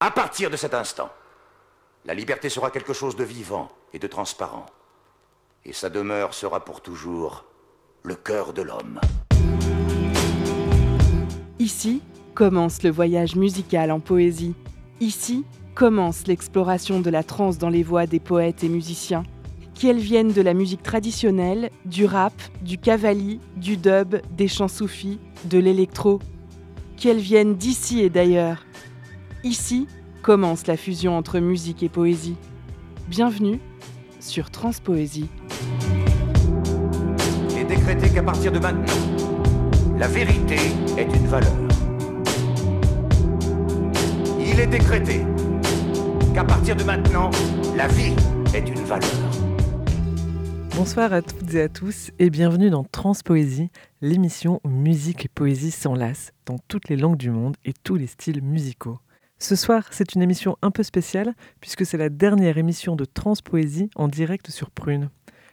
À partir de cet instant, la liberté sera quelque chose de vivant et de transparent. Et sa demeure sera pour toujours le cœur de l'homme. Ici commence le voyage musical en poésie. Ici commence l'exploration de la trance dans les voix des poètes et musiciens. Qu'elles viennent de la musique traditionnelle, du rap, du cavali, du dub, des chants soufis, de l'électro. Qu'elles viennent d'ici et d'ailleurs. Ici commence la fusion entre musique et poésie. Bienvenue sur Transpoésie. Il est décrété qu'à partir de maintenant, la vérité est une valeur. Il est décrété qu'à partir de maintenant, la vie est une valeur. Bonsoir à toutes et à tous et bienvenue dans Transpoésie, l'émission où musique et poésie s'enlacent dans toutes les langues du monde et tous les styles musicaux. Ce soir, c'est une émission un peu spéciale puisque c'est la dernière émission de Transpoésie en direct sur Prune.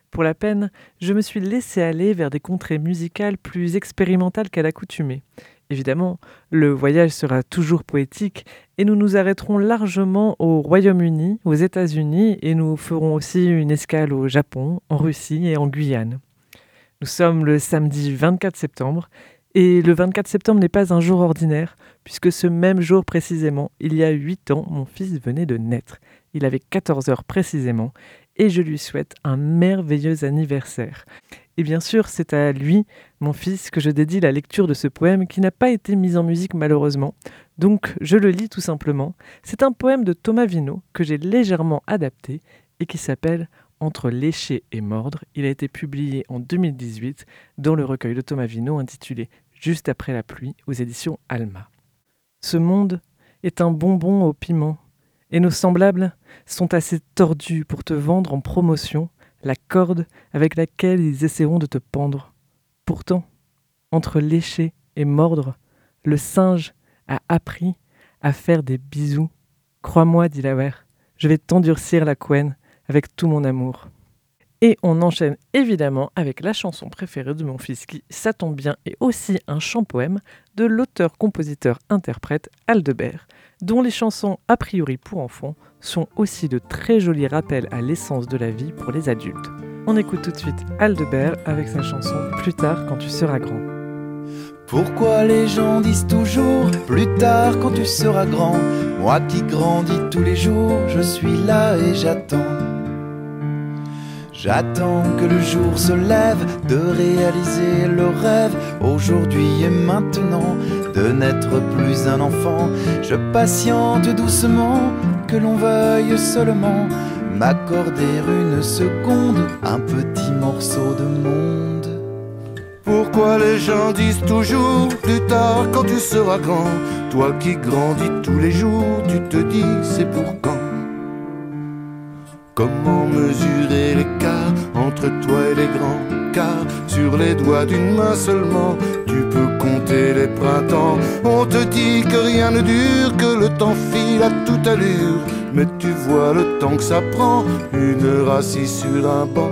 Pour la peine, je me suis laissé aller vers des contrées musicales plus expérimentales qu'à l'accoutumée. Évidemment, le voyage sera toujours poétique et nous nous arrêterons largement au Royaume-Uni, aux États-Unis et nous ferons aussi une escale au Japon, en Russie et en Guyane. Nous sommes le samedi 24 septembre et le 24 septembre n'est pas un jour ordinaire, puisque ce même jour précisément, il y a 8 ans, mon fils venait de naître. Il avait 14 heures précisément, et je lui souhaite un merveilleux anniversaire. Et bien sûr, c'est à lui, mon fils, que je dédie la lecture de ce poème qui n'a pas été mis en musique malheureusement. Donc je le lis tout simplement. C'est un poème de Thomas Vino que j'ai légèrement adapté et qui s'appelle Entre lécher et mordre. Il a été publié en 2018 dans le recueil de Thomas Vino intitulé Juste après la pluie aux éditions Alma. Ce monde est un bonbon au piment, et nos semblables sont assez tordus pour te vendre en promotion la corde avec laquelle ils essaieront de te pendre. Pourtant, entre lécher et mordre, le singe a appris à faire des bisous. Crois-moi, dit je vais t'endurcir la couenne avec tout mon amour. Et on enchaîne évidemment avec la chanson préférée de mon fils qui, ça tombe bien, est aussi un chant-poème de l'auteur-compositeur-interprète Aldebert, dont les chansons a priori pour enfants sont aussi de très jolis rappels à l'essence de la vie pour les adultes. On écoute tout de suite Aldebert avec sa chanson Plus tard quand tu seras grand. Pourquoi les gens disent toujours plus tard quand tu seras grand Moi qui grandis tous les jours, je suis là et j'attends. J'attends que le jour se lève de réaliser le rêve aujourd'hui et maintenant de n'être plus un enfant. Je patiente doucement que l'on veuille seulement m'accorder une seconde, un petit morceau de monde. Pourquoi les gens disent toujours plus tard quand tu seras grand? Toi qui grandis tous les jours, tu te dis c'est pour quand? Comment mesurer l'écart entre toi et les grands Car sur les doigts d'une main seulement, tu peux compter les printemps. On te dit que rien ne dure, que le temps file à toute allure. Mais tu vois le temps que ça prend, une heure assise sur un banc.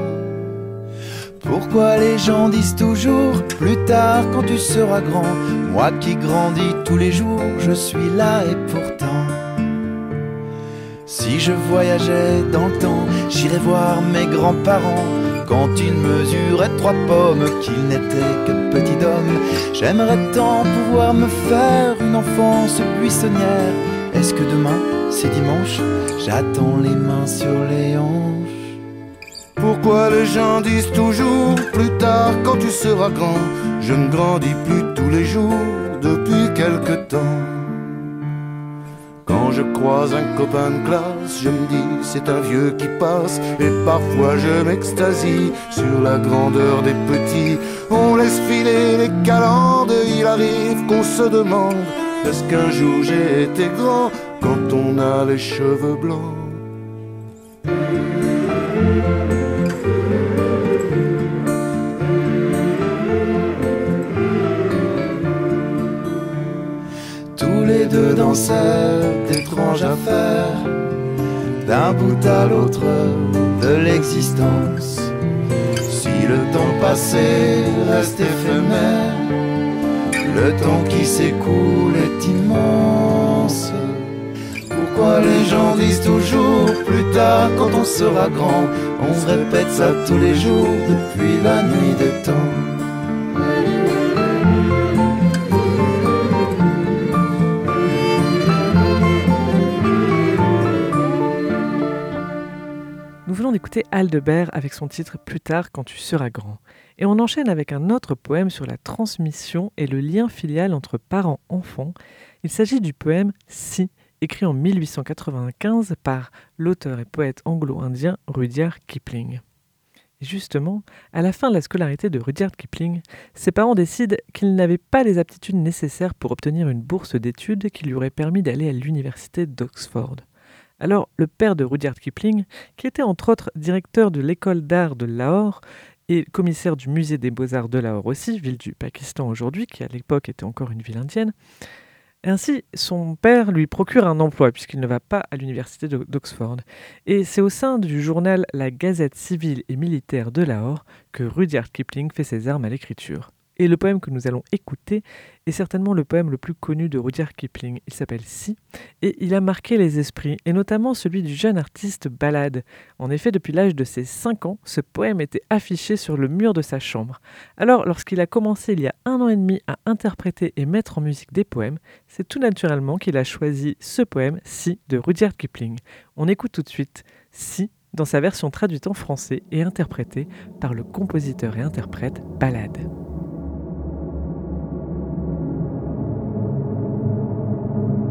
Pourquoi les gens disent toujours plus tard quand tu seras grand Moi qui grandis tous les jours, je suis là et pourtant si je voyageais dans le temps, j'irais voir mes grands-parents quand ils mesuraient trois pommes, qu'ils n'étaient que petits d'hommes. J'aimerais tant pouvoir me faire une enfance buissonnière. Est-ce que demain, c'est dimanche? J'attends les mains sur les hanches. Pourquoi les gens disent toujours plus tard quand tu seras grand? Je ne grandis plus tous les jours depuis quelque temps. Je croise un copain de classe, je me dis c'est un vieux qui passe. Et parfois je m'extasie sur la grandeur des petits. On laisse filer les calendes, il arrive qu'on se demande est-ce qu'un jour j'ai été grand quand on a les cheveux blancs? Les deux danseurs d'étranges affaires, d'un bout à l'autre de l'existence. Si le temps passé reste éphémère, le temps qui s'écoule est immense. toujours plus tard quand on sera grand. On se répète ça tous les jours depuis la nuit des temps? Venons d'écouter Aldebert avec son titre Plus tard quand tu seras grand. Et on enchaîne avec un autre poème sur la transmission et le lien filial entre parents-enfants. Il s'agit du poème Si, écrit en 1895 par l'auteur et poète anglo-indien Rudyard Kipling. Justement, à la fin de la scolarité de Rudyard Kipling, ses parents décident qu'ils n'avaient pas les aptitudes nécessaires pour obtenir une bourse d'études qui lui aurait permis d'aller à l'université d'Oxford. Alors, le père de Rudyard Kipling, qui était entre autres directeur de l'école d'art de Lahore et commissaire du musée des beaux-arts de Lahore aussi, ville du Pakistan aujourd'hui, qui à l'époque était encore une ville indienne, ainsi, son père lui procure un emploi puisqu'il ne va pas à l'université d'Oxford. Et c'est au sein du journal La Gazette civile et militaire de Lahore que Rudyard Kipling fait ses armes à l'écriture. Et le poème que nous allons écouter est certainement le poème le plus connu de Rudyard Kipling. Il s'appelle Si, et il a marqué les esprits, et notamment celui du jeune artiste Ballade. En effet, depuis l'âge de ses 5 ans, ce poème était affiché sur le mur de sa chambre. Alors, lorsqu'il a commencé il y a un an et demi à interpréter et mettre en musique des poèmes, c'est tout naturellement qu'il a choisi ce poème Si de Rudyard Kipling. On écoute tout de suite Si dans sa version traduite en français et interprétée par le compositeur et interprète Ballade.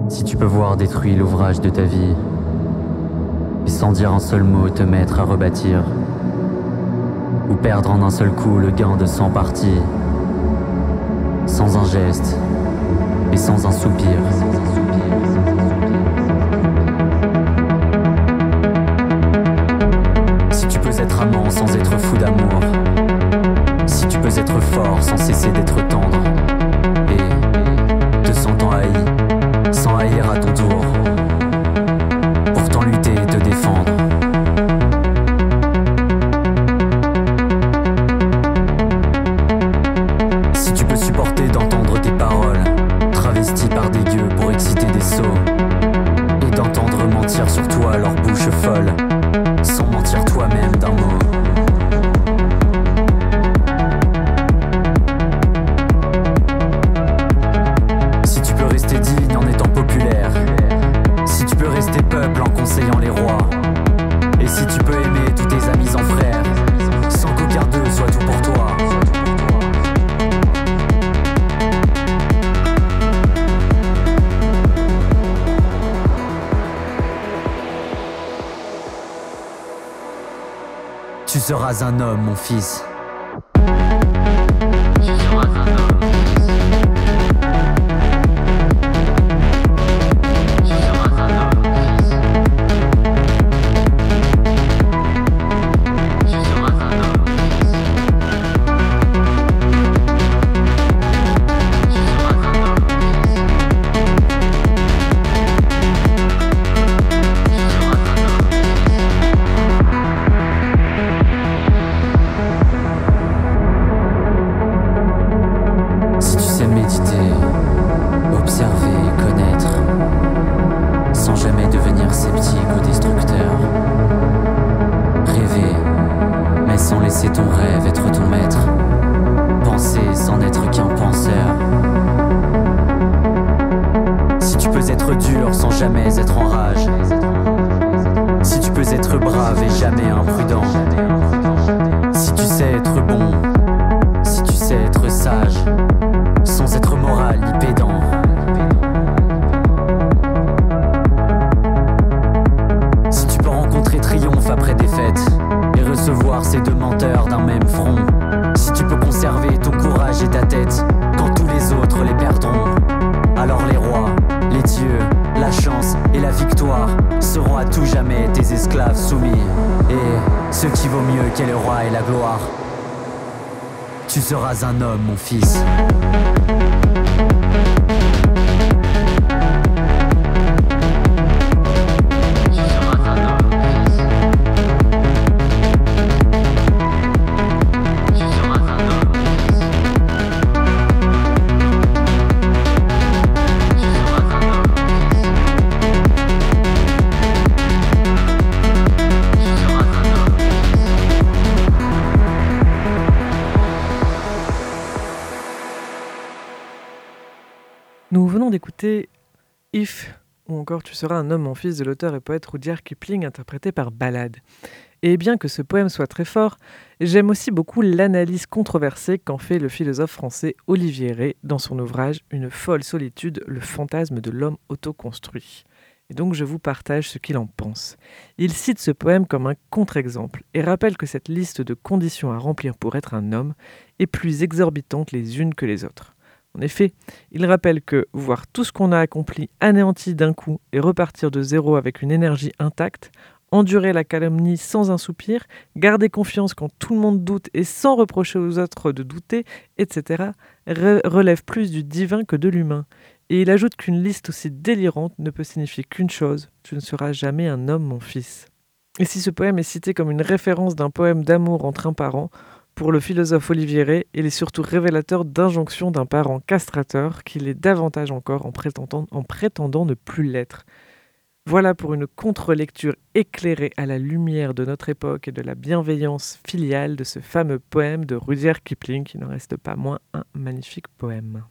Si tu peux voir détruire l'ouvrage de ta vie, et sans dire un seul mot te mettre à rebâtir, ou perdre en un seul coup le gain de cent parties, sans un geste et sans un soupir. Si un homme, mon fils. Être dur sans jamais être en rage. Si tu peux être brave et jamais imprudent. Si tu sais être bon, si tu sais être sage sans être moral ni pédant. Si tu peux rencontrer triomphe après défaite et recevoir ces deux menteurs d'un même front. Si tu peux conserver ton courage et ta tête chance et la victoire seront à tout jamais tes esclaves soumis. Et ce qui vaut mieux qu'est le roi et la gloire. Tu seras un homme, mon fils. Seras un homme, mon fils de l'auteur et poète Rudyard Kipling interprété par Ballade. Et bien que ce poème soit très fort, j'aime aussi beaucoup l'analyse controversée qu'en fait le philosophe français Olivier Rey dans son ouvrage Une folle solitude, le fantasme de l'homme autoconstruit. Et donc je vous partage ce qu'il en pense. Il cite ce poème comme un contre-exemple et rappelle que cette liste de conditions à remplir pour être un homme est plus exorbitante les unes que les autres. En effet, il rappelle que voir tout ce qu'on a accompli anéanti d'un coup et repartir de zéro avec une énergie intacte, endurer la calomnie sans un soupir, garder confiance quand tout le monde doute et sans reprocher aux autres de douter, etc., relève plus du divin que de l'humain. Et il ajoute qu'une liste aussi délirante ne peut signifier qu'une chose, tu ne seras jamais un homme, mon fils. Et si ce poème est cité comme une référence d'un poème d'amour entre un parent, pour le philosophe Olivier Rey, il est surtout révélateur d'injonction d'un parent castrateur qu'il est davantage encore en prétendant, en prétendant ne plus l'être. Voilà pour une contre-lecture éclairée à la lumière de notre époque et de la bienveillance filiale de ce fameux poème de Rudyard Kipling, qui n'en reste pas moins un magnifique poème.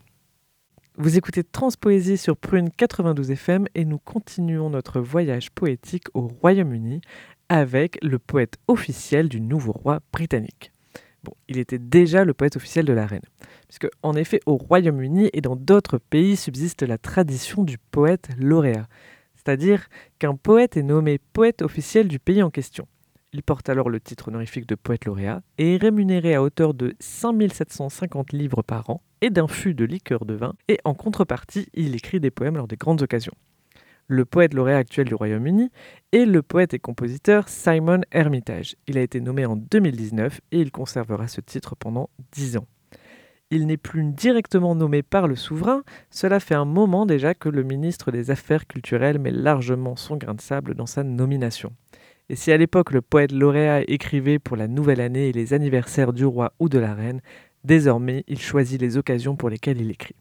Vous écoutez Transpoésie sur Prune 92 FM et nous continuons notre voyage poétique au Royaume-Uni avec le poète officiel du nouveau roi britannique. Bon, il était déjà le poète officiel de la reine, puisque en effet au Royaume-Uni et dans d'autres pays subsiste la tradition du poète lauréat c'est-à-dire qu'un poète est nommé poète officiel du pays en question. Il porte alors le titre honorifique de poète lauréat et est rémunéré à hauteur de 5750 livres par an et d'un fût de liqueur de vin, et en contrepartie, il écrit des poèmes lors des grandes occasions. Le poète lauréat actuel du Royaume-Uni est le poète et compositeur Simon Hermitage. Il a été nommé en 2019 et il conservera ce titre pendant 10 ans il n'est plus directement nommé par le souverain, cela fait un moment déjà que le ministre des Affaires culturelles met largement son grain de sable dans sa nomination. Et si à l'époque le poète lauréat écrivait pour la nouvelle année et les anniversaires du roi ou de la reine, désormais il choisit les occasions pour lesquelles il écrit.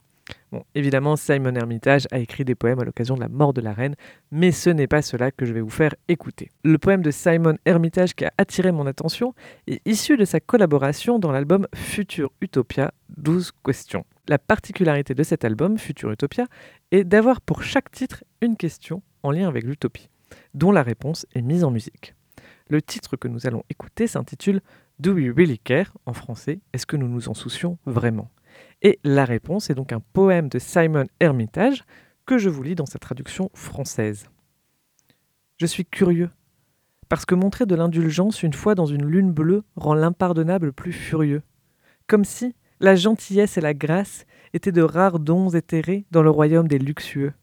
Bon, évidemment, Simon Hermitage a écrit des poèmes à l'occasion de la mort de la reine, mais ce n'est pas cela que je vais vous faire écouter. Le poème de Simon Hermitage qui a attiré mon attention est issu de sa collaboration dans l'album Future Utopia, 12 questions. La particularité de cet album, Future Utopia, est d'avoir pour chaque titre une question en lien avec l'utopie, dont la réponse est mise en musique. Le titre que nous allons écouter s'intitule Do We Really Care? en français, est-ce que nous nous en soucions vraiment? Et la réponse est donc un poème de Simon Hermitage que je vous lis dans sa traduction française. Je suis curieux, parce que montrer de l'indulgence une fois dans une lune bleue rend l'impardonnable plus furieux, comme si la gentillesse et la grâce étaient de rares dons éthérés dans le royaume des luxueux,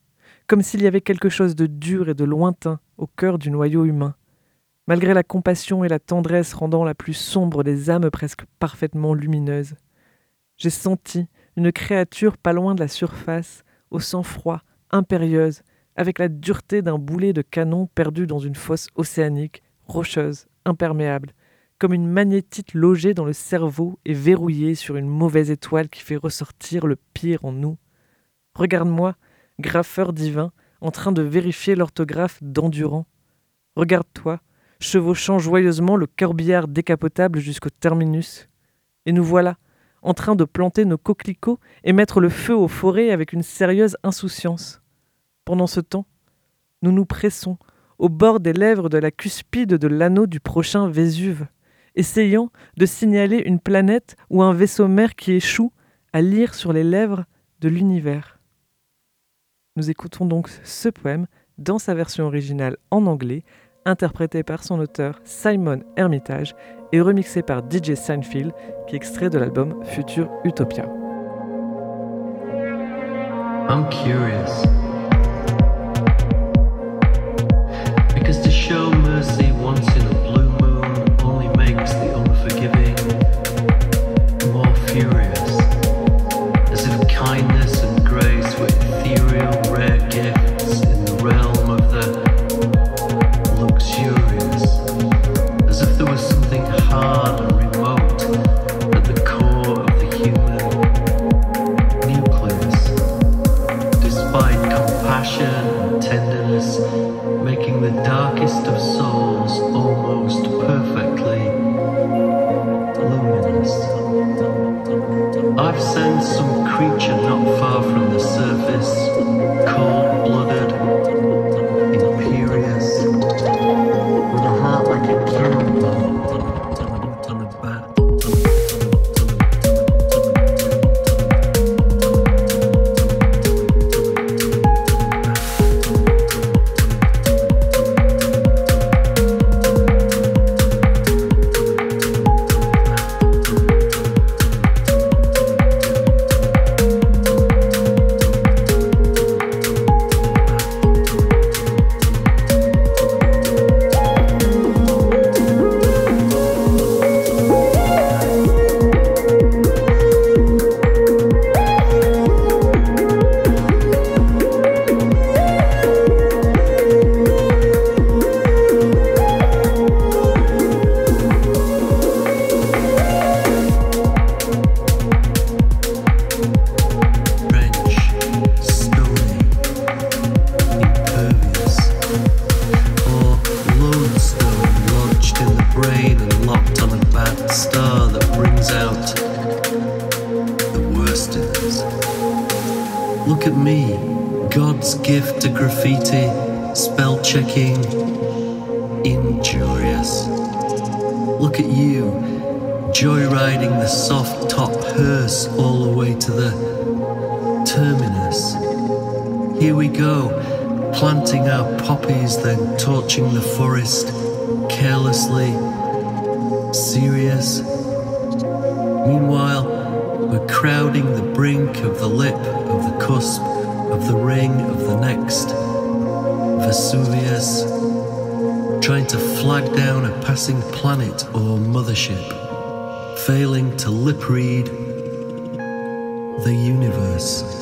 comme s'il y avait quelque chose de dur et de lointain au cœur du noyau humain, malgré la compassion et la tendresse rendant la plus sombre des âmes presque parfaitement lumineuses. J'ai senti une créature pas loin de la surface, au sang froid, impérieuse, avec la dureté d'un boulet de canon perdu dans une fosse océanique, rocheuse, imperméable, comme une magnétite logée dans le cerveau et verrouillée sur une mauvaise étoile qui fait ressortir le pire en nous. Regarde-moi, graffeur divin, en train de vérifier l'orthographe d'endurant. Regarde-toi, chevauchant joyeusement le corbillard décapotable jusqu'au terminus. Et nous voilà, en train de planter nos coquelicots et mettre le feu aux forêts avec une sérieuse insouciance. Pendant ce temps, nous nous pressons au bord des lèvres de la cuspide de l'anneau du prochain Vésuve, essayant de signaler une planète ou un vaisseau mère qui échoue à lire sur les lèvres de l'univers. Nous écoutons donc ce poème dans sa version originale en anglais, interprété par son auteur Simon Hermitage et remixé par DJ Seinfeld, qui extrait de l'album Future Utopia. I'm curious. Because to show mercy once in a blue moon only makes the unforgiving more furious. As if kindness and grace were ethereal, rare gifts then torching the forest, carelessly, serious. Meanwhile, we're crowding the brink of the lip, of the cusp, of the ring, of the next Vesuvius, trying to flag down a passing planet or mothership, failing to lip read the universe.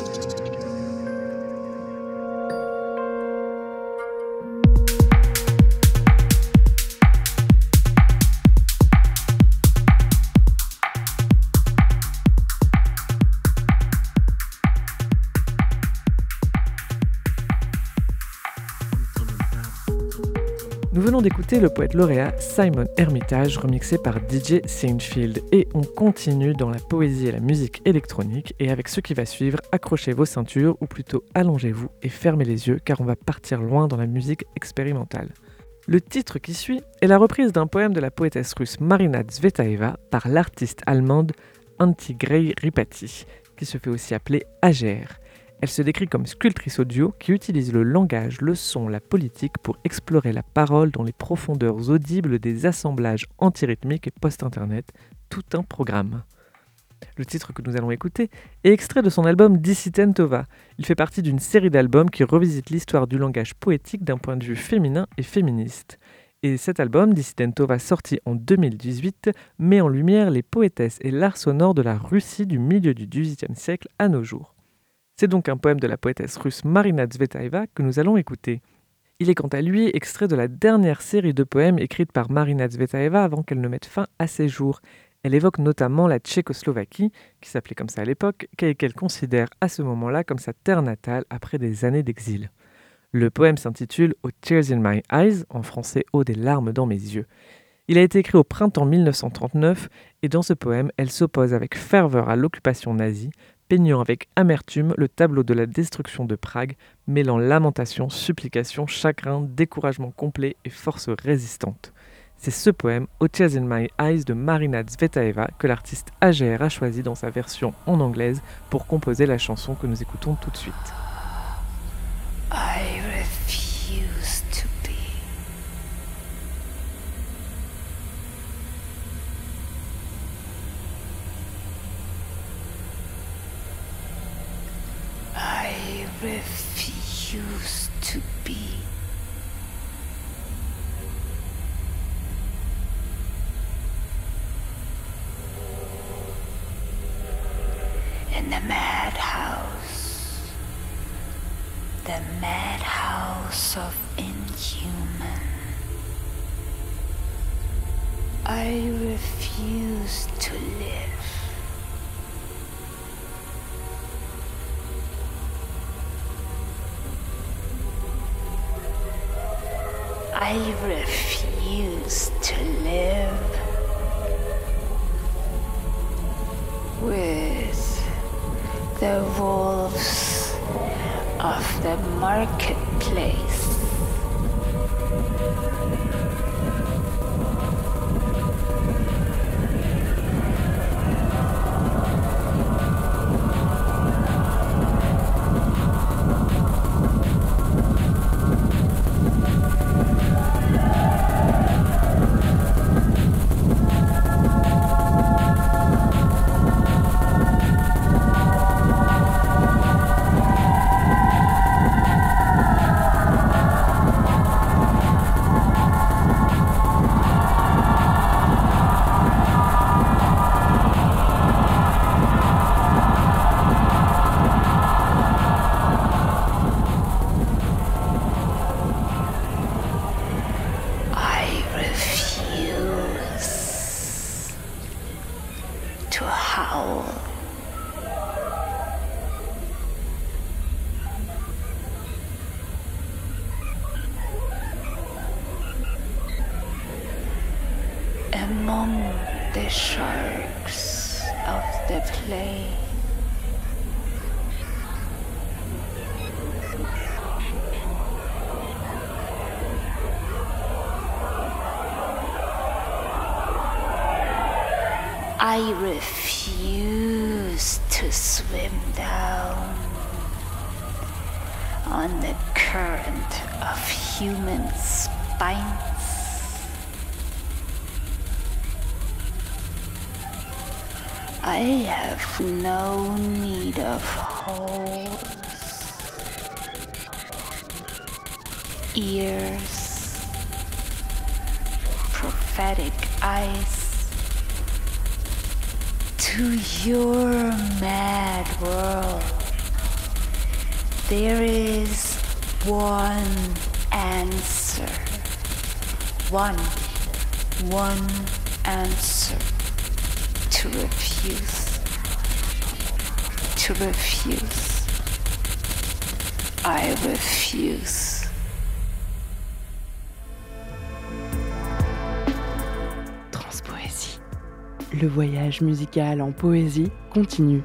D'écouter le poète lauréat Simon Hermitage remixé par DJ Seinfeld et on continue dans la poésie et la musique électronique et avec ce qui va suivre, accrochez vos ceintures ou plutôt allongez-vous et fermez les yeux car on va partir loin dans la musique expérimentale. Le titre qui suit est la reprise d'un poème de la poétesse russe Marina Tsvetaeva par l'artiste allemande Antigrey Ripati, qui se fait aussi appeler AGR. Elle se décrit comme sculptrice audio qui utilise le langage, le son, la politique pour explorer la parole dans les profondeurs audibles des assemblages antirythmiques et post-internet, tout un programme. Le titre que nous allons écouter est extrait de son album Dissidentova. Il fait partie d'une série d'albums qui revisite l'histoire du langage poétique d'un point de vue féminin et féministe. Et cet album, Dissidentova, sorti en 2018, met en lumière les poétesses et l'art sonore de la Russie du milieu du XVIIIe siècle à nos jours. C'est donc un poème de la poétesse russe Marina Tsvetaeva que nous allons écouter. Il est quant à lui extrait de la dernière série de poèmes écrite par Marina Tsvetaeva avant qu'elle ne mette fin à ses jours. Elle évoque notamment la Tchécoslovaquie, qui s'appelait comme ça à l'époque, qu'elle considère à ce moment-là comme sa terre natale après des années d'exil. Le poème s'intitule Aux Tears in My Eyes, en français Eau des larmes dans mes yeux. Il a été écrit au printemps 1939 et dans ce poème, elle s'oppose avec ferveur à l'occupation nazie, peignant avec amertume le tableau de la destruction de Prague, mêlant lamentation, supplication, chagrin, découragement complet et force résistante. C'est ce poème, Aux Tears in My Eyes de Marina Tsvetaeva, que l'artiste AGR a choisi dans sa version en anglaise pour composer la chanson que nous écoutons tout de suite. Refuse to be. In the madhouse the madhouse of inhuman. I refuse to live. I refuse to live with the wolves of the marketplace. I refuse to swim down on the current of human spines. I have no need of holes, ears, prophetic eyes to your mad world, there is one answer. One, one answer to refuse. To refuse. I refuse. Le voyage musical en poésie continue.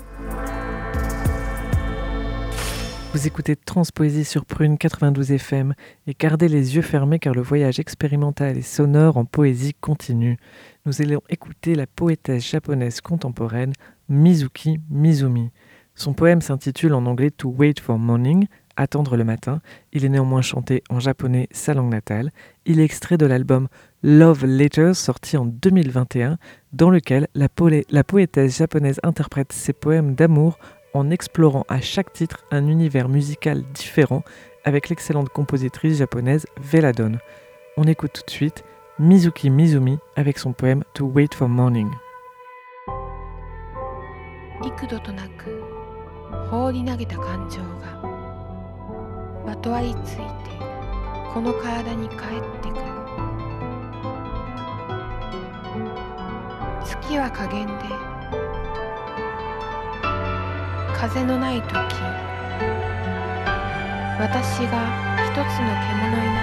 Vous écoutez Transpoésie sur Prune 92 FM et gardez les yeux fermés car le voyage expérimental et sonore en poésie continue. Nous allons écouter la poétesse japonaise contemporaine Mizuki Mizumi. Son poème s'intitule en anglais To Wait for Morning, Attendre le matin. Il est néanmoins chanté en japonais, sa langue natale. Il est extrait de l'album Love Letters sorti en 2021 dans lequel la, polé- la poétesse japonaise interprète ses poèmes d'amour en explorant à chaque titre un univers musical différent avec l'excellente compositrice japonaise Veladon. On écoute tout de suite Mizuki Mizumi avec son poème To Wait for Morning. 幾度となく放り投げた感情がまとわりついてこの体に帰ってくる 月は加減で。風のない時。私が一つの獣にな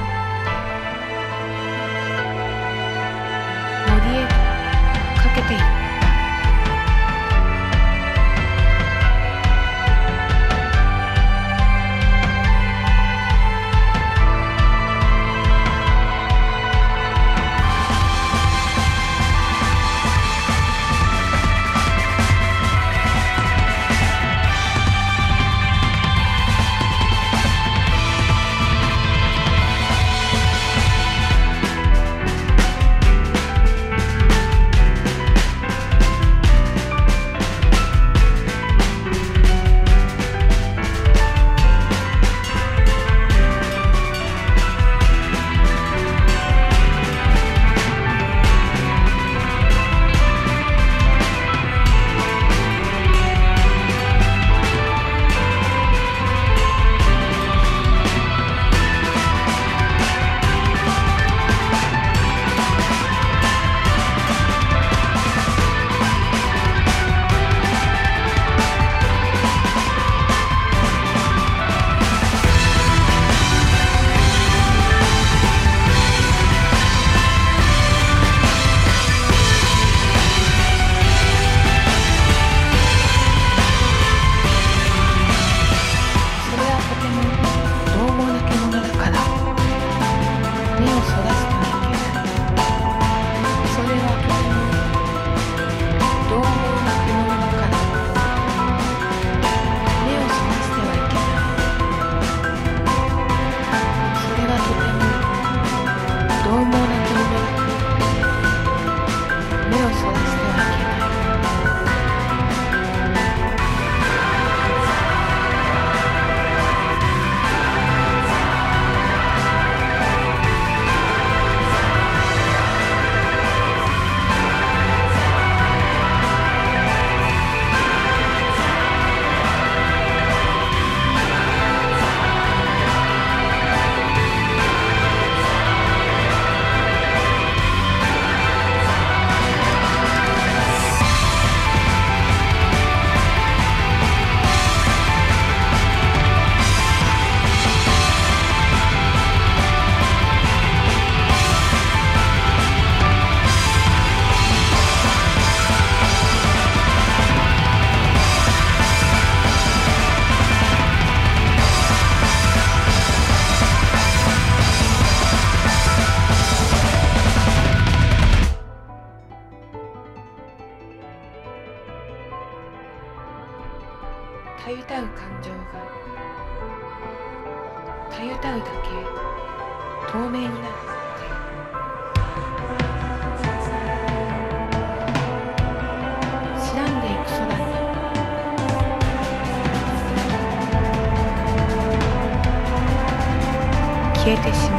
消えてしまう。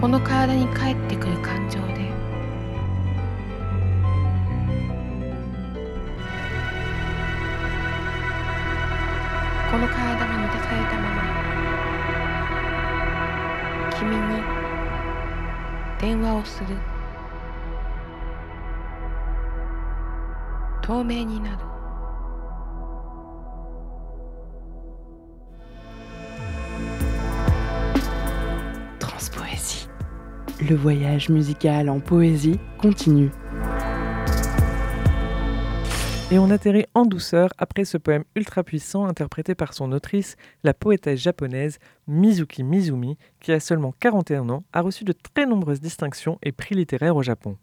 この体に帰ってくる感情で。この体が満たされたまま君に電話をする。透明になる。Le voyage musical en poésie continue. Et on atterrit en douceur après ce poème ultra puissant interprété par son autrice, la poétesse japonaise Mizuki Mizumi, qui a seulement 41 ans, a reçu de très nombreuses distinctions et prix littéraires au Japon.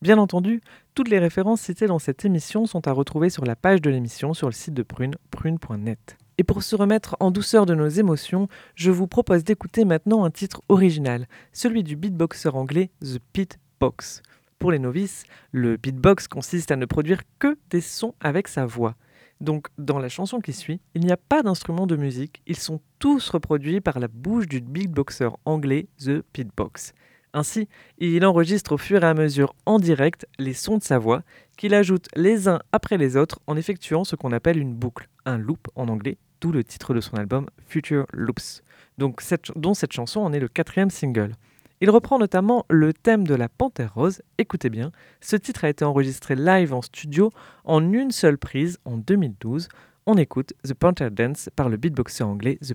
Bien entendu, toutes les références citées dans cette émission sont à retrouver sur la page de l'émission sur le site de Prune, prune.net. Et pour se remettre en douceur de nos émotions, je vous propose d'écouter maintenant un titre original, celui du beatboxer anglais The Pit Box. Pour les novices, le beatbox consiste à ne produire que des sons avec sa voix. Donc dans la chanson qui suit, il n'y a pas d'instrument de musique, ils sont tous reproduits par la bouche du beatboxer anglais The Pitbox. Ainsi, il enregistre au fur et à mesure en direct les sons de sa voix, qu'il ajoute les uns après les autres en effectuant ce qu'on appelle une boucle, un loop en anglais, d'où le titre de son album Future Loops, donc dont cette chanson en est le quatrième single. Il reprend notamment le thème de la Panthère Rose. Écoutez bien, ce titre a été enregistré live en studio en une seule prise en 2012. On écoute The Panther Dance par le beatboxer anglais The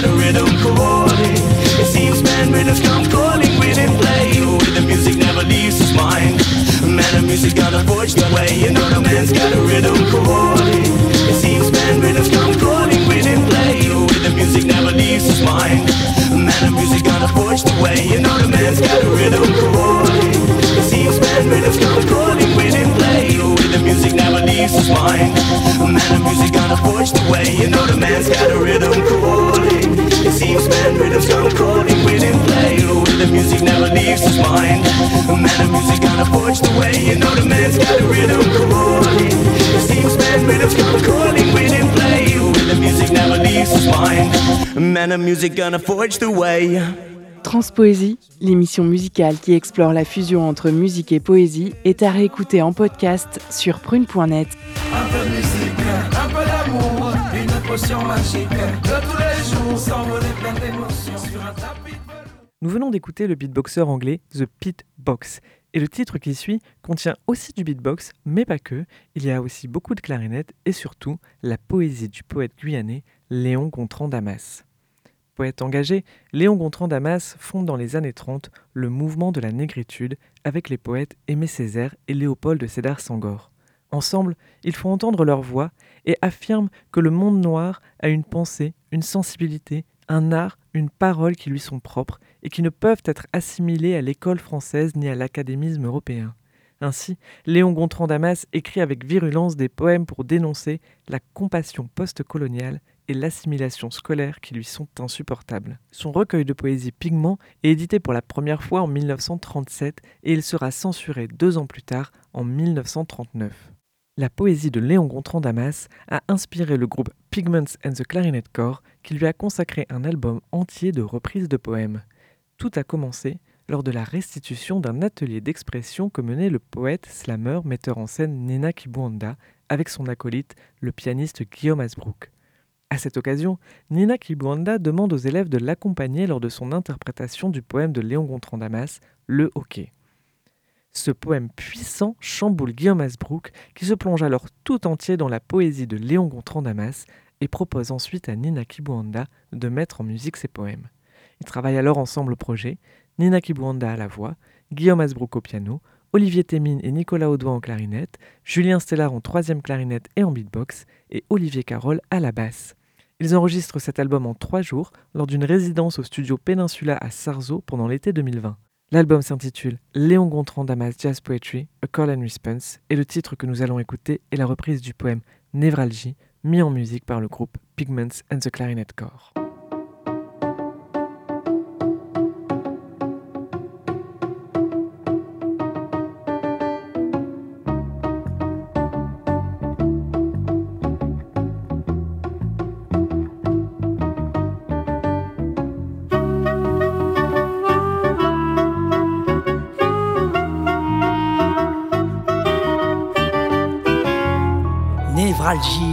Pitbox. mind music gonna forge the way? Transpoésie, l'émission musicale qui explore la fusion entre musique et poésie, est à réécouter en podcast sur prune.net. Un peu de musique, un peu d'amour, une potion magique de tous les jours, s'envoler plein d'émotions sur un tapis. Nous venons d'écouter le beatboxer anglais The Pit Box. Et le titre qui suit contient aussi du beatbox, mais pas que. Il y a aussi beaucoup de clarinettes et surtout la poésie du poète guyanais Léon Gontran Damas. Engagé, Léon Gontran Damas fonde dans les années 30 le mouvement de la négritude avec les poètes Aimé Césaire et Léopold de Sédar Sangor. Ensemble, ils font entendre leur voix et affirment que le monde noir a une pensée, une sensibilité, un art, une parole qui lui sont propres et qui ne peuvent être assimilés à l'école française ni à l'académisme européen. Ainsi, Léon Gontran Damas écrit avec virulence des poèmes pour dénoncer la compassion post-coloniale et l'assimilation scolaire qui lui sont insupportables. Son recueil de poésie Pigment est édité pour la première fois en 1937 et il sera censuré deux ans plus tard, en 1939. La poésie de Léon Gontran Damas a inspiré le groupe Pigments and the Clarinet Corps qui lui a consacré un album entier de reprises de poèmes. Tout a commencé lors de la restitution d'un atelier d'expression que menait le poète, slammer, metteur en scène Nena Kibwanda avec son acolyte, le pianiste Guillaume Asbrook. À cette occasion, Nina Kibwanda demande aux élèves de l'accompagner lors de son interprétation du poème de Léon Gontran Damas, Le Hockey. Ce poème puissant chamboule Guillaume Asbrook, qui se plonge alors tout entier dans la poésie de Léon Gontran Damas et propose ensuite à Nina Kibwanda de mettre en musique ses poèmes. Ils travaillent alors ensemble au projet, Nina Kibwanda à la voix, Guillaume Asbrook au piano, Olivier Témine et Nicolas Audouin en clarinette, Julien Stellar en troisième clarinette et en beatbox, et Olivier Carole à la basse. Ils enregistrent cet album en trois jours lors d'une résidence au studio Peninsula à Sarzeau pendant l'été 2020. L'album s'intitule Léon Gontran Damas Jazz Poetry, A Call and Response, et le titre que nous allons écouter est la reprise du poème Névralgie, mis en musique par le groupe Pigments and the Clarinet Corps.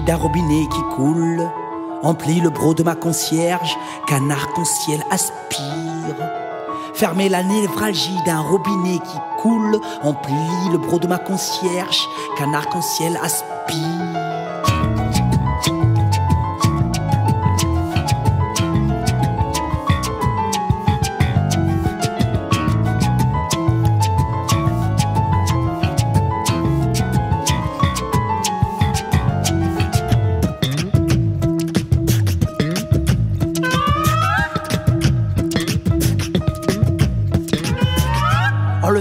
D'un robinet qui coule, emplit le bro de ma concierge qu'un arc-en-ciel aspire. Fermez la névralgie d'un robinet qui coule, emplit le bro de ma concierge qu'un arc-en-ciel aspire.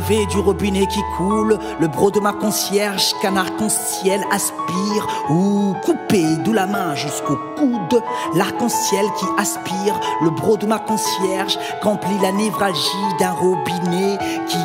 Du robinet qui coule, le bro de ma concierge qu'un arc-en-ciel aspire, ou coupé d'où la main jusqu'au coude, l'arc-en-ciel qui aspire, le bro de ma concierge qu'emplit la névralgie d'un robinet qui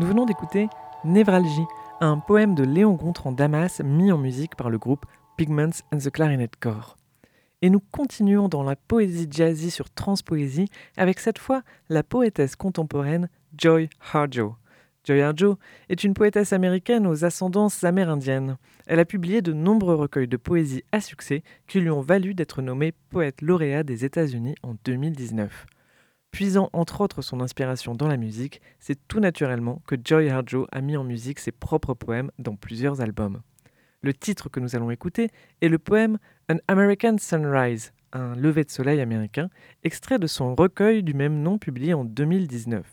Nous venons d'écouter Névralgie, un poème de Léon Gontran Damas mis en musique par le groupe Pigments and the Clarinet Corps. Et nous continuons dans la poésie jazzy sur Transpoésie avec cette fois la poétesse contemporaine Joy Harjo. Joy Harjo est une poétesse américaine aux ascendances amérindiennes. Elle a publié de nombreux recueils de poésie à succès qui lui ont valu d'être nommée poète lauréat des États-Unis en 2019. Puisant entre autres son inspiration dans la musique, c'est tout naturellement que Joy Harjo a mis en musique ses propres poèmes dans plusieurs albums. Le titre que nous allons écouter est le poème An American Sunrise, un lever de soleil américain, extrait de son recueil du même nom publié en 2019.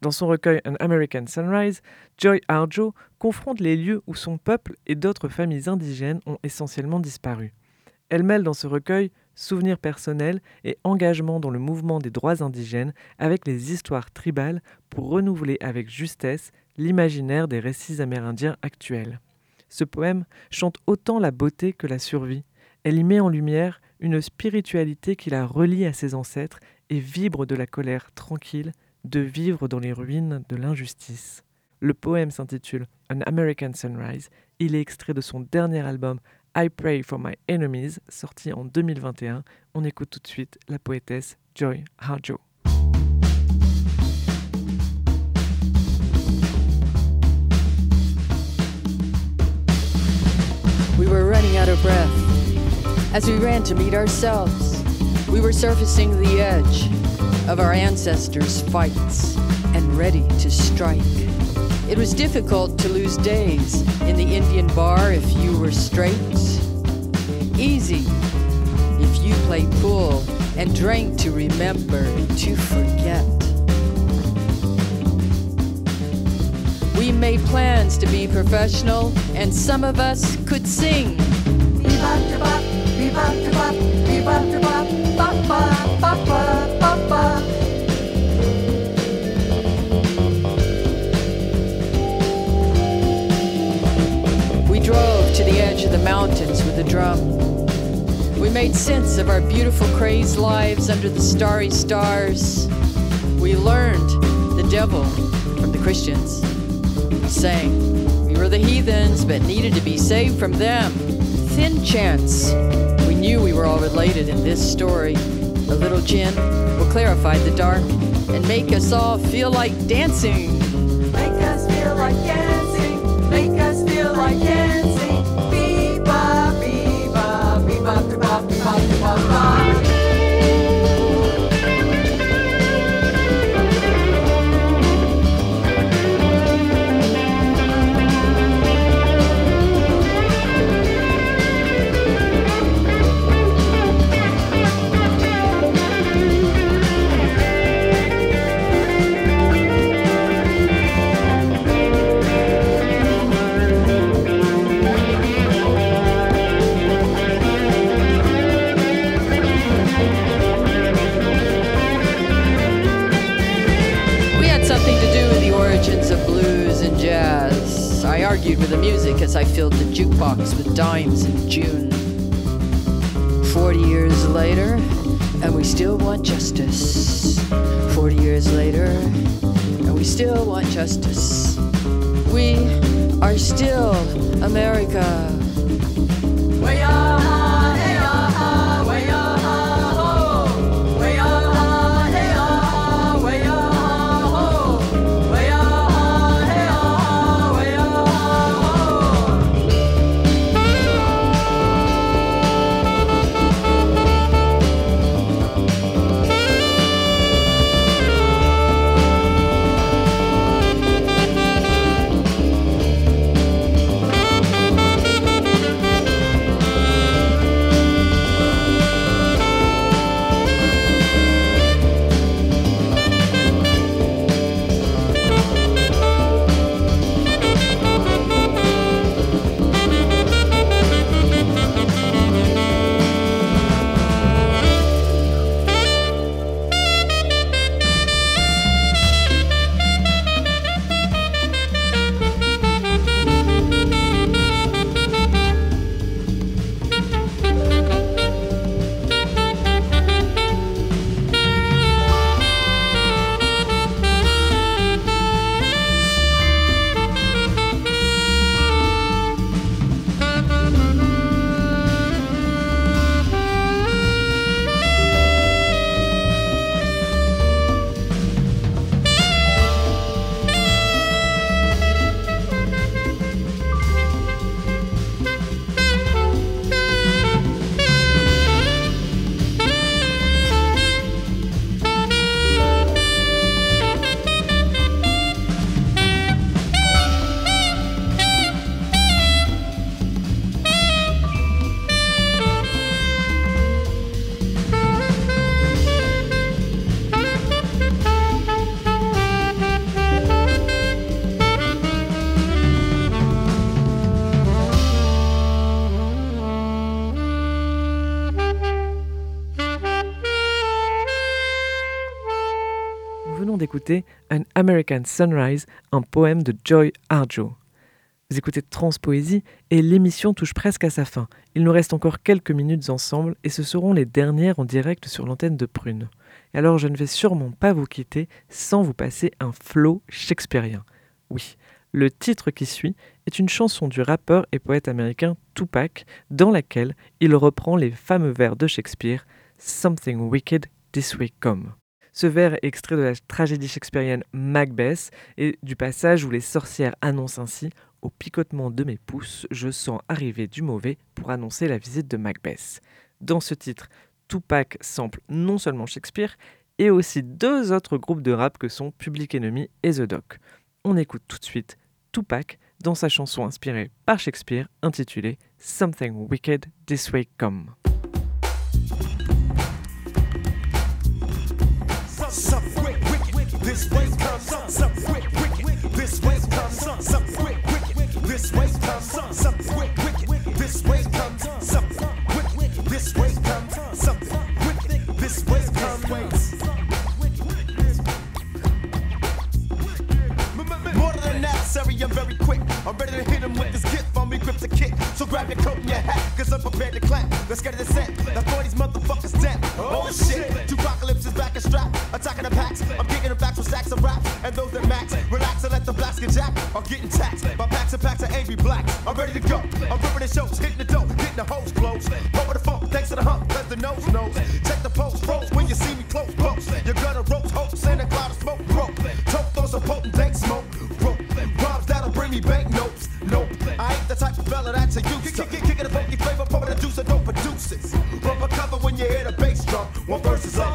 Dans son recueil An American Sunrise, Joy Harjo confronte les lieux où son peuple et d'autres familles indigènes ont essentiellement disparu. Elle mêle dans ce recueil souvenirs personnels et engagement dans le mouvement des droits indigènes avec les histoires tribales pour renouveler avec justesse l'imaginaire des récits amérindiens actuels. Ce poème chante autant la beauté que la survie. Elle y met en lumière une spiritualité qui la relie à ses ancêtres et vibre de la colère tranquille de vivre dans les ruines de l'injustice. Le poème s'intitule An American Sunrise. Il est extrait de son dernier album I Pray for My Enemies, sorti en 2021. On écoute tout de suite la poétesse Joy Harjo. We were running out of breath as we ran to meet ourselves. We were surfacing the edge of our ancestors' fights and ready to strike. It was difficult to lose days in the Indian bar if you were straight. Easy if you played pool and drank to remember to forget. We made plans to be professional, and some of us could sing. The edge of the mountains with a drum. We made sense of our beautiful crazed lives under the starry stars. We learned the devil from the Christians. We sang. We were the heathens, but needed to be saved from them. Thin chance. We knew we were all related in this story. A little gin will clarify the dark and make us all feel like dancing. Make us feel like dancing. Make us feel like dancing. bye, ba ba. Argued with the music as I filled the jukebox with dimes in June. Forty years later, and we still want justice. Forty years later, and we still want justice. We are still America. We are. An American Sunrise, un poème de Joy Harjo. Vous écoutez Transpoésie et l'émission touche presque à sa fin. Il nous reste encore quelques minutes ensemble et ce seront les dernières en direct sur l'antenne de Prune. Alors je ne vais sûrement pas vous quitter sans vous passer un flow shakespearien. Oui, le titre qui suit est une chanson du rappeur et poète américain Tupac dans laquelle il reprend les fameux vers de Shakespeare Something Wicked This Way Come. Ce vers est extrait de la tragédie shakespearienne Macbeth et du passage où les sorcières annoncent ainsi Au picotement de mes pouces, je sens arriver du mauvais pour annoncer la visite de Macbeth. Dans ce titre, Tupac sample non seulement Shakespeare, et aussi deux autres groupes de rap que sont Public Enemy et The Doc. On écoute tout de suite Tupac dans sa chanson inspirée par Shakespeare intitulée Something Wicked This Way Come. This way comes some, some quick, quick. This way comes some, some quick, quick. This way comes some, some quick, quick. This way comes some quick. This way comes some quick. This waist comes More than necessary, I'm very quick. I'm ready to hit him with this gift. I'm equipped to kick. So grab your coat and your hat cause I'm prepared to clap. Let's get it set. Now for these motherfuckers dead. Oh shit, two apocalypse is back and strap. Attacking the packs. I'm kicking the backs with stacks of raps. And those that max, relax and let the blast get jacked. Are getting taxed by packs and packs of angry blacks. I'm ready to go. I'm ripping the shows, hitting the dope, getting the hose closed. Over the phone, thanks to the hump, cause the nose knows. Check the post, froze when you see me close, close. You're gonna roast, hopes in a cloud of smoke, broke. Tote those a potent dank smoke, broke. Bombs that'll bring me banknotes, nope. I ain't the type of fella that's a use. Flavor, pour the juice, don't produce it. Rubber cover when you hear the bass drum. One verse is all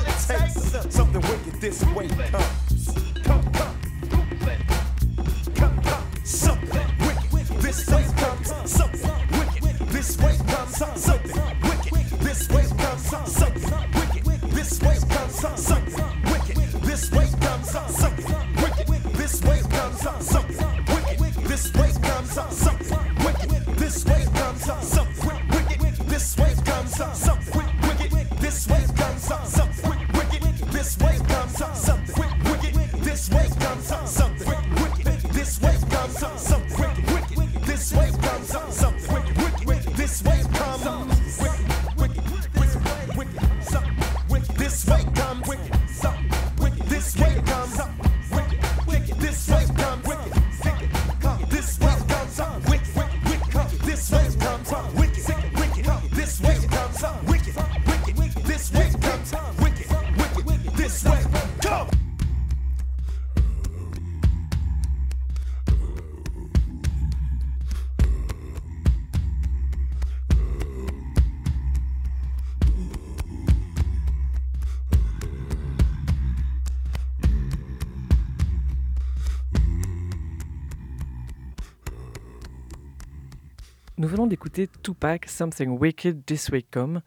Nous venons d'écouter Tupac, Something Wicked This Way Come.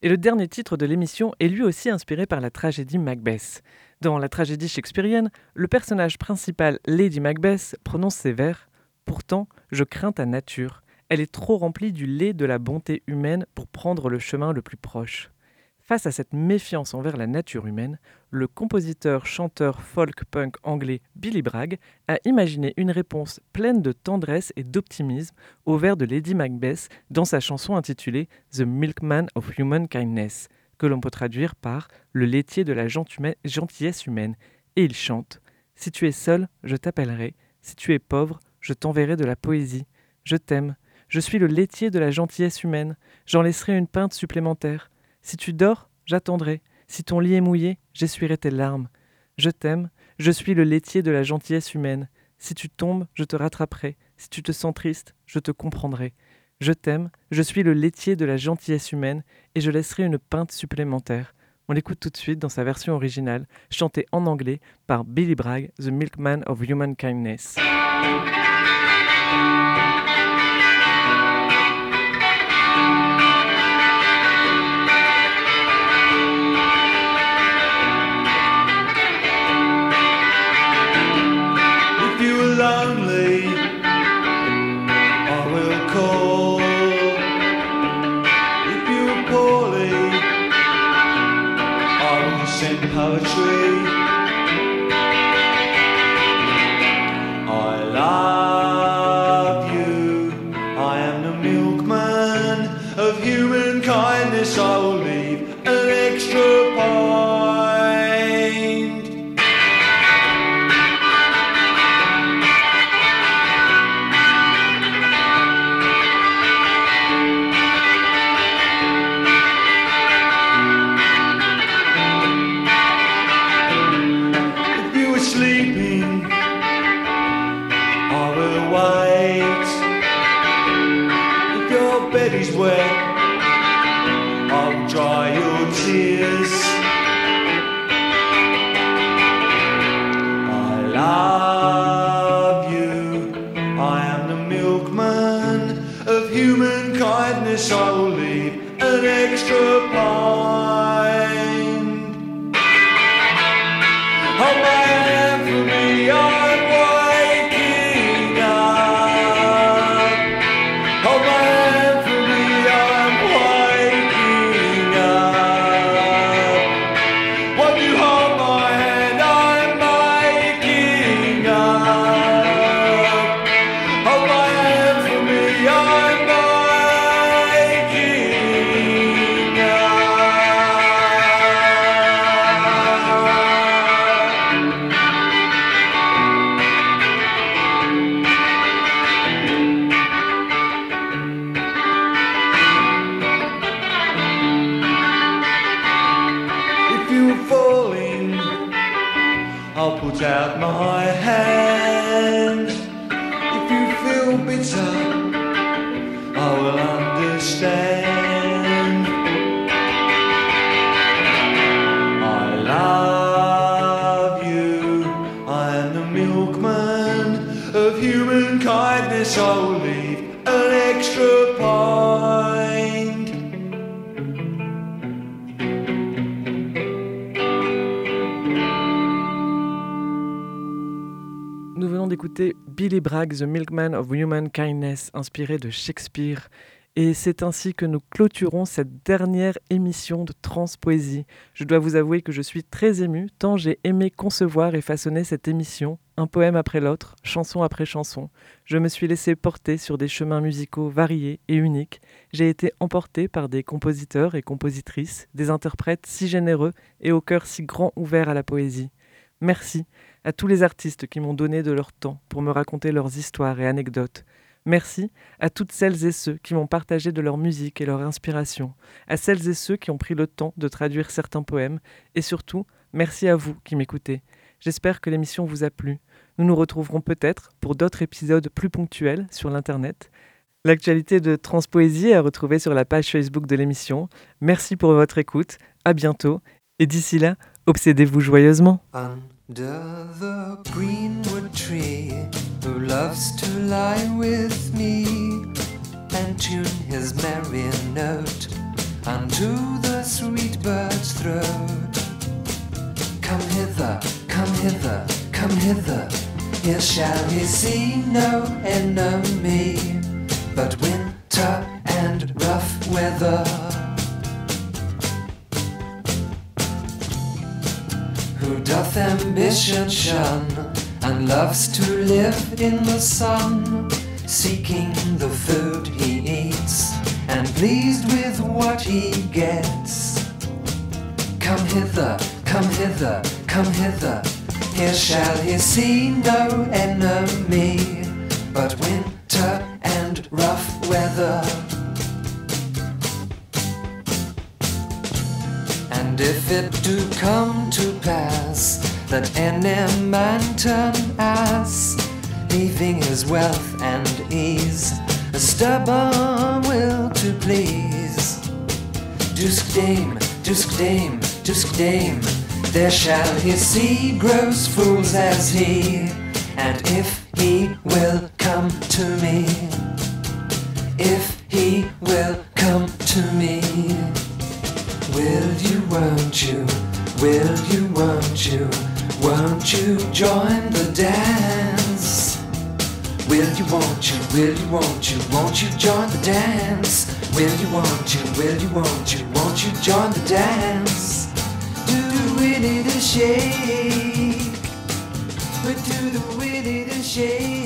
Et le dernier titre de l'émission est lui aussi inspiré par la tragédie Macbeth. Dans la tragédie shakespearienne, le personnage principal, Lady Macbeth, prononce ces vers Pourtant, je crains ta nature. Elle est trop remplie du lait de la bonté humaine pour prendre le chemin le plus proche. Face à cette méfiance envers la nature humaine, le compositeur, chanteur folk punk anglais Billy Bragg a imaginé une réponse pleine de tendresse et d'optimisme au vers de Lady Macbeth dans sa chanson intitulée The Milkman of Human Kindness, que l'on peut traduire par Le laitier de la gentillesse humaine. Et il chante Si tu es seul, je t'appellerai. Si tu es pauvre, je t'enverrai de la poésie. Je t'aime. Je suis le laitier de la gentillesse humaine. J'en laisserai une pinte supplémentaire. Si tu dors, j'attendrai. Si ton lit est mouillé, j'essuierai tes larmes. Je t'aime, je suis le laitier de la gentillesse humaine. Si tu tombes, je te rattraperai. Si tu te sens triste, je te comprendrai. Je t'aime, je suis le laitier de la gentillesse humaine et je laisserai une pinte supplémentaire. On l'écoute tout de suite dans sa version originale, chantée en anglais par Billy Bragg, The Milkman of Human Kindness. Lonely, Out my hand. If you feel bitter, Billy Bragg, The Milkman of Human Kindness, inspiré de Shakespeare. Et c'est ainsi que nous clôturons cette dernière émission de Transpoésie. Je dois vous avouer que je suis très ému, tant j'ai aimé concevoir et façonner cette émission, un poème après l'autre, chanson après chanson. Je me suis laissé porter sur des chemins musicaux variés et uniques. J'ai été emporté par des compositeurs et compositrices, des interprètes si généreux et au cœur si grand ouvert à la poésie. Merci à tous les artistes qui m'ont donné de leur temps pour me raconter leurs histoires et anecdotes. Merci à toutes celles et ceux qui m'ont partagé de leur musique et leur inspiration, à celles et ceux qui ont pris le temps de traduire certains poèmes, et surtout, merci à vous qui m'écoutez. J'espère que l'émission vous a plu. Nous nous retrouverons peut-être pour d'autres épisodes plus ponctuels sur l'Internet. L'actualité de Transpoésie est à retrouver sur la page Facebook de l'émission. Merci pour votre écoute, à bientôt, et d'ici là, obsédez-vous joyeusement. Under the greenwood tree, who loves to lie with me and tune his merry note unto the sweet bird's throat. Come hither, come hither, come hither. Here shall he see no enemy, but winter and rough weather. Who doth ambition shun and loves to live in the sun, seeking the food he eats and pleased with what he gets. Come hither, come hither, come hither. Here shall he see no enemy, but winter and rough weather. If it do come to pass that any man turn ass, leaving his wealth and ease, a stubborn will to please. Dusk dame, dusk dame, dusk dame, there shall he see gross fools as he, and if he will come to me, if he will come to me. Will you, won't you? Will you, won't you? Won't you join the dance? Will you, won't you? Will you, won't you? Won't you join the dance? Will you, won't you? Will you, won't you? Won't you join the dance? Do we need a shake? But do the we need a shake?